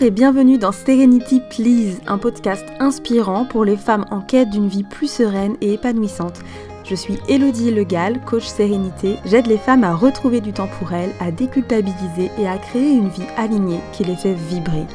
Et bienvenue dans Serenity Please, un podcast inspirant pour les femmes en quête d'une vie plus sereine et épanouissante. Je suis Elodie Legal, coach sérénité. J'aide les femmes à retrouver du temps pour elles, à déculpabiliser et à créer une vie alignée qui les fait vibrer.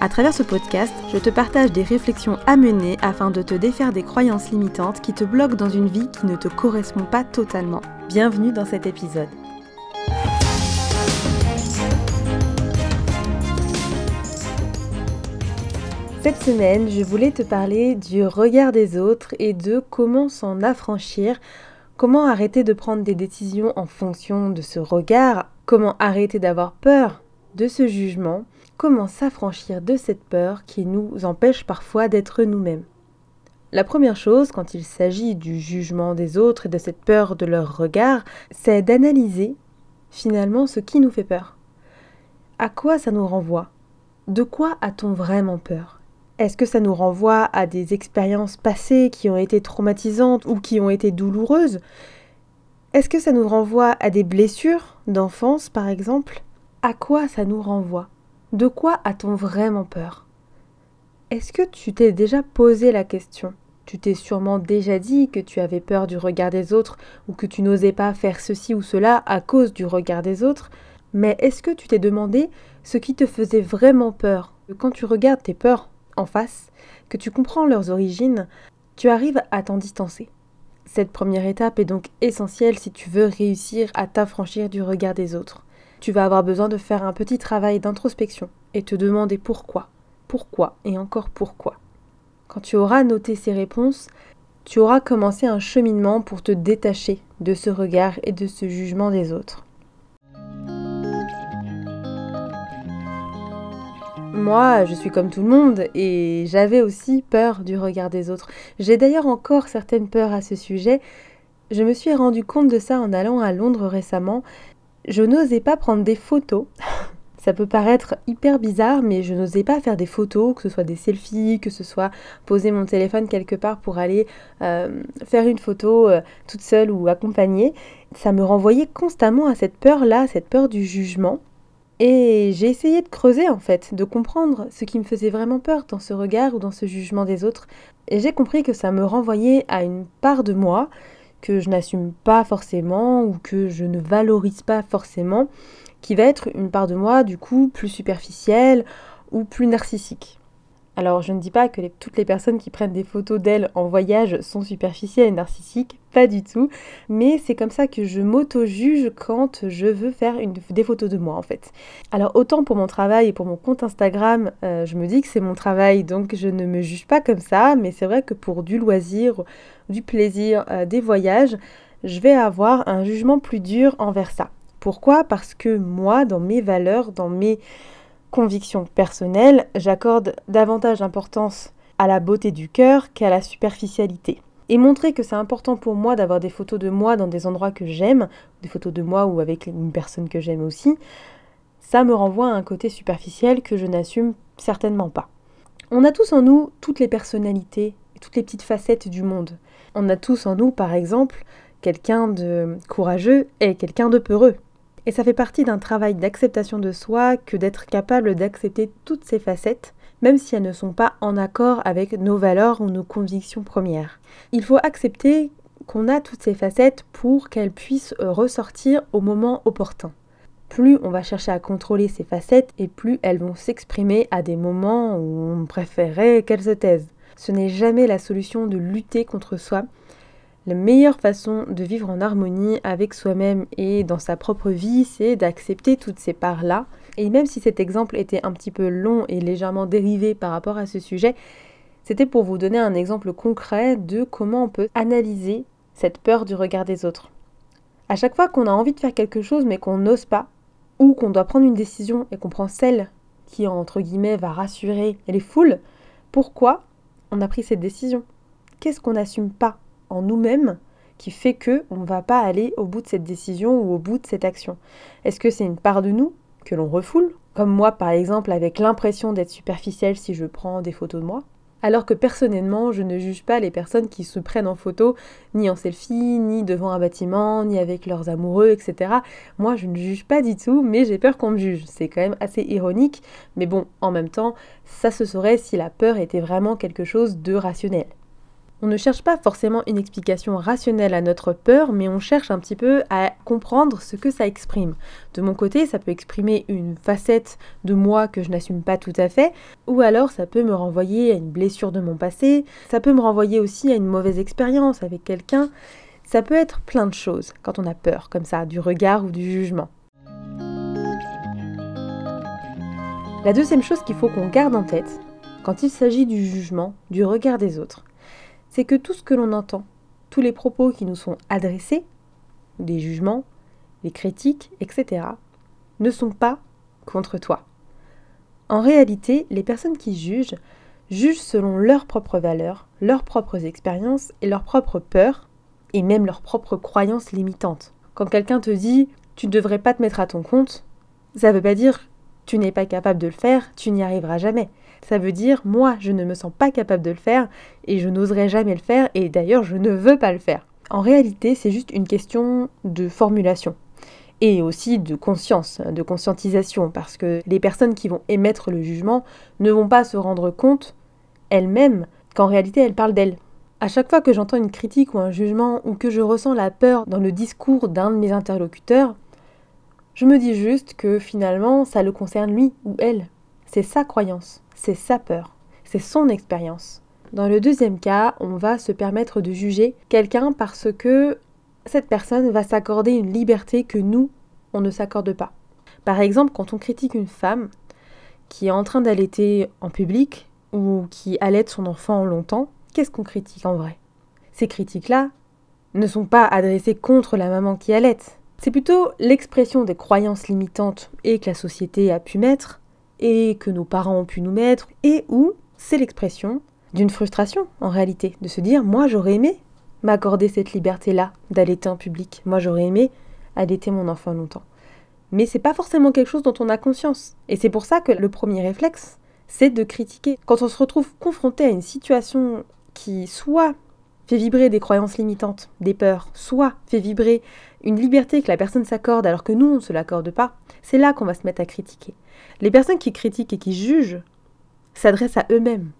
À travers ce podcast, je te partage des réflexions à mener afin de te défaire des croyances limitantes qui te bloquent dans une vie qui ne te correspond pas totalement. Bienvenue dans cet épisode. Cette semaine, je voulais te parler du regard des autres et de comment s'en affranchir, comment arrêter de prendre des décisions en fonction de ce regard, comment arrêter d'avoir peur de ce jugement, comment s'affranchir de cette peur qui nous empêche parfois d'être nous-mêmes. La première chose, quand il s'agit du jugement des autres et de cette peur de leur regard, c'est d'analyser finalement ce qui nous fait peur. À quoi ça nous renvoie? De quoi a-t-on vraiment peur? Est-ce que ça nous renvoie à des expériences passées qui ont été traumatisantes ou qui ont été douloureuses? Est-ce que ça nous renvoie à des blessures d'enfance, par exemple? À quoi ça nous renvoie? De quoi a-t-on vraiment peur? Est-ce que tu t'es déjà posé la question? Tu t'es sûrement déjà dit que tu avais peur du regard des autres ou que tu n'osais pas faire ceci ou cela à cause du regard des autres, mais est-ce que tu t'es demandé ce qui te faisait vraiment peur? Quand tu regardes tes peurs en face, que tu comprends leurs origines, tu arrives à t'en distancer. Cette première étape est donc essentielle si tu veux réussir à t'affranchir du regard des autres. Tu vas avoir besoin de faire un petit travail d'introspection et te demander pourquoi, pourquoi et encore pourquoi. Quand tu auras noté ces réponses, tu auras commencé un cheminement pour te détacher de ce regard et de ce jugement des autres. Moi, je suis comme tout le monde et j'avais aussi peur du regard des autres. J'ai d'ailleurs encore certaines peurs à ce sujet. Je me suis rendu compte de ça en allant à Londres récemment. Je n'osais pas prendre des photos. Ça peut paraître hyper bizarre, mais je n'osais pas faire des photos, que ce soit des selfies, que ce soit poser mon téléphone quelque part pour aller euh, faire une photo euh, toute seule ou accompagnée. Ça me renvoyait constamment à cette peur-là, cette peur du jugement. Et j'ai essayé de creuser en fait, de comprendre ce qui me faisait vraiment peur dans ce regard ou dans ce jugement des autres. Et j'ai compris que ça me renvoyait à une part de moi que je n'assume pas forcément ou que je ne valorise pas forcément, qui va être une part de moi du coup plus superficielle ou plus narcissique. Alors je ne dis pas que toutes les personnes qui prennent des photos d'elles en voyage sont superficielles et narcissiques, pas du tout, mais c'est comme ça que je m'auto-juge quand je veux faire des photos de moi en fait. Alors autant pour mon travail et pour mon compte Instagram, euh, je me dis que c'est mon travail, donc je ne me juge pas comme ça, mais c'est vrai que pour du loisir, du plaisir, euh, des voyages, je vais avoir un jugement plus dur envers ça. Pourquoi? Parce que moi, dans mes valeurs, dans mes conviction personnelle, j'accorde davantage d'importance à la beauté du cœur qu'à la superficialité. Et montrer que c'est important pour moi d'avoir des photos de moi dans des endroits que j'aime, des photos de moi ou avec une personne que j'aime aussi, ça me renvoie à un côté superficiel que je n'assume certainement pas. On a tous en nous toutes les personnalités toutes les petites facettes du monde. On a tous en nous, par exemple, quelqu'un de courageux et quelqu'un de peureux. Et ça fait partie d'un travail d'acceptation de soi que d'être capable d'accepter toutes ces facettes, même si elles ne sont pas en accord avec nos valeurs ou nos convictions premières. Il faut accepter qu'on a toutes ces facettes pour qu'elles puissent euh, ressortir au moment opportun. Plus on va chercher à contrôler ces facettes et plus elles vont s'exprimer à des moments où on préférerait qu'elles se taisent. Ce n'est jamais la solution de lutter contre soi, la meilleure façon de vivre en harmonie avec soi-même et dans sa propre vie, c'est d'accepter toutes ces parts-là. Et même si cet exemple était un petit peu long et légèrement dérivé par rapport à ce sujet, c'était pour vous donner un exemple concret de comment on peut analyser cette peur du regard des autres. À chaque fois qu'on a envie de faire quelque chose mais qu'on n'ose pas, ou qu'on doit prendre une décision et qu'on prend celle qui, entre guillemets, va rassurer les foules, pourquoi on a pris cette décision? Qu'est-ce qu'on n'assume pas? En nous-mêmes qui fait que on ne va pas aller au bout de cette décision ou au bout de cette action Est-ce que c'est une part de nous que l'on refoule Comme moi par exemple avec l'impression d'être superficielle si je prends des photos de moi Alors que personnellement, je ne juge pas les personnes qui se prennent en photo, ni en selfie, ni devant un bâtiment, ni avec leurs amoureux, etc. Moi, je ne juge pas du tout, mais j'ai peur qu'on me juge. C'est quand même assez ironique, mais bon, en même temps, ça se saurait si la peur était vraiment quelque chose de rationnel. On ne cherche pas forcément une explication rationnelle à notre peur, mais on cherche un petit peu à comprendre ce que ça exprime. De mon côté, ça peut exprimer une facette de moi que je n'assume pas tout à fait, ou alors ça peut me renvoyer à une blessure de mon passé, ça peut me renvoyer aussi à une mauvaise expérience avec quelqu'un, ça peut être plein de choses quand on a peur, comme ça, du regard ou du jugement. La deuxième chose qu'il faut qu'on garde en tête, quand il s'agit du jugement, du regard des autres, c'est que tout ce que l'on entend, tous les propos qui nous sont adressés, des jugements, les critiques, etc., ne sont pas contre toi. En réalité, les personnes qui jugent jugent selon leurs propres valeurs, leurs propres expériences et leurs propres peurs, et même leurs propres croyances limitantes. Quand quelqu'un te dit tu ne devrais pas te mettre à ton compte, ça ne veut pas dire tu n'es pas capable de le faire, tu n'y arriveras jamais. Ça veut dire moi, je ne me sens pas capable de le faire et je n'oserai jamais le faire et d'ailleurs je ne veux pas le faire. En réalité, c'est juste une question de formulation et aussi de conscience, de conscientisation, parce que les personnes qui vont émettre le jugement ne vont pas se rendre compte elles-mêmes qu'en réalité elles parlent d'elles. À chaque fois que j'entends une critique ou un jugement ou que je ressens la peur dans le discours d'un de mes interlocuteurs, je me dis juste que finalement ça le concerne lui ou elle. C'est sa croyance c'est sa peur, c'est son expérience. Dans le deuxième cas, on va se permettre de juger quelqu'un parce que cette personne va s'accorder une liberté que nous, on ne s'accorde pas. Par exemple, quand on critique une femme qui est en train d'allaiter en public ou qui allaite son enfant longtemps, qu'est-ce qu'on critique en vrai? Ces critiques-là ne sont pas adressées contre la maman qui allaite. C'est plutôt l'expression des croyances limitantes et que la société a pu mettre et que nos parents ont pu nous mettre, et où c'est l'expression d'une frustration en réalité, de se dire moi j'aurais aimé m'accorder cette liberté-là d'allaiter en public, moi j'aurais aimé allaiter mon enfant longtemps. Mais c'est pas forcément quelque chose dont on a conscience. Et c'est pour ça que le premier réflexe, c'est de critiquer. Quand on se retrouve confronté à une situation qui soit fait vibrer des croyances limitantes, des peurs, soit fait vibrer une liberté que la personne s'accorde alors que nous, on ne se l'accorde pas, c'est là qu'on va se mettre à critiquer. Les personnes qui critiquent et qui jugent s'adressent à eux-mêmes,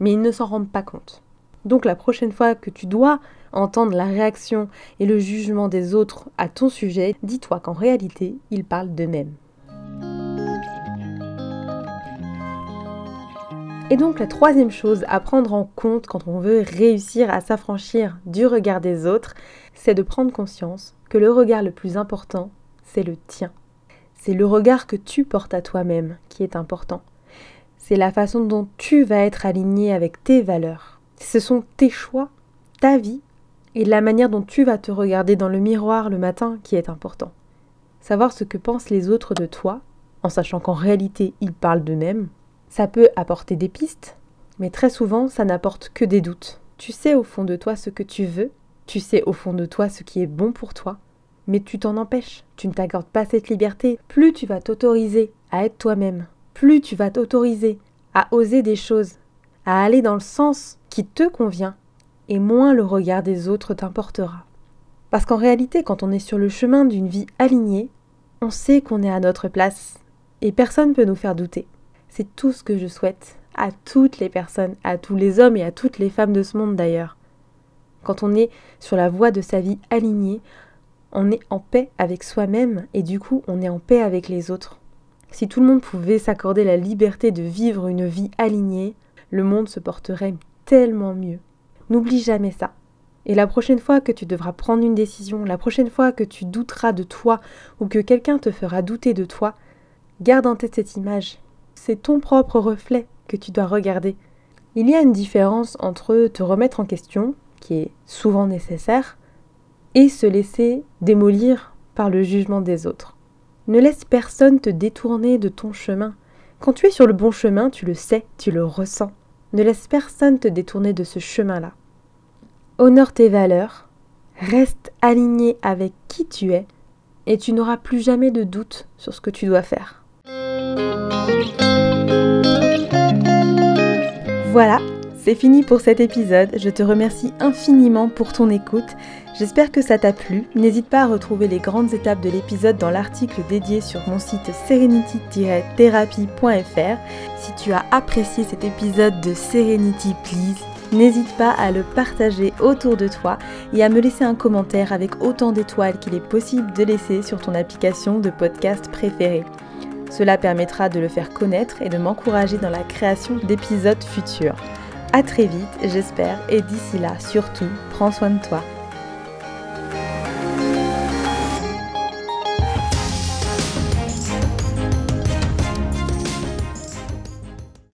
mais ils ne s'en rendent pas compte. Donc la prochaine fois que tu dois entendre la réaction et le jugement des autres à ton sujet, dis-toi qu'en réalité, ils parlent d'eux-mêmes. Et donc la troisième chose à prendre en compte quand on veut réussir à s'affranchir du regard des autres, c'est de prendre conscience que le regard le plus important, c'est le tien. C'est le regard que tu portes à toi-même qui est important. C'est la façon dont tu vas être aligné avec tes valeurs. Ce sont tes choix, ta vie et la manière dont tu vas te regarder dans le miroir le matin qui est important. Savoir ce que pensent les autres de toi, en sachant qu'en réalité ils parlent d'eux-mêmes, ça peut apporter des pistes, mais très souvent ça n'apporte que des doutes. Tu sais au fond de toi ce que tu veux, tu sais au fond de toi ce qui est bon pour toi, mais tu t'en empêches, tu ne t'accordes pas cette liberté. Plus tu vas t'autoriser à être toi-même, plus tu vas t'autoriser à oser des choses, à aller dans le sens qui te convient, et moins le regard des autres t'importera. Parce qu'en réalité, quand on est sur le chemin d'une vie alignée, on sait qu'on est à notre place, et personne ne peut nous faire douter. C'est tout ce que je souhaite à toutes les personnes, à tous les hommes et à toutes les femmes de ce monde d'ailleurs. Quand on est sur la voie de sa vie alignée, on est en paix avec soi-même et du coup on est en paix avec les autres. Si tout le monde pouvait s'accorder la liberté de vivre une vie alignée, le monde se porterait tellement mieux. N'oublie jamais ça. Et la prochaine fois que tu devras prendre une décision, la prochaine fois que tu douteras de toi ou que quelqu'un te fera douter de toi, garde en tête cette image. C'est ton propre reflet que tu dois regarder. Il y a une différence entre te remettre en question, qui est souvent nécessaire, et se laisser démolir par le jugement des autres. Ne laisse personne te détourner de ton chemin. Quand tu es sur le bon chemin, tu le sais, tu le ressens. Ne laisse personne te détourner de ce chemin-là. Honore tes valeurs, reste aligné avec qui tu es, et tu n'auras plus jamais de doute sur ce que tu dois faire. Voilà, c'est fini pour cet épisode. Je te remercie infiniment pour ton écoute. J'espère que ça t'a plu. N'hésite pas à retrouver les grandes étapes de l'épisode dans l'article dédié sur mon site serenity-therapy.fr. Si tu as apprécié cet épisode de Serenity Please, n'hésite pas à le partager autour de toi et à me laisser un commentaire avec autant d'étoiles qu'il est possible de laisser sur ton application de podcast préférée. Cela permettra de le faire connaître et de m'encourager dans la création d'épisodes futurs. A très vite, j'espère, et d'ici là, surtout, prends soin de toi.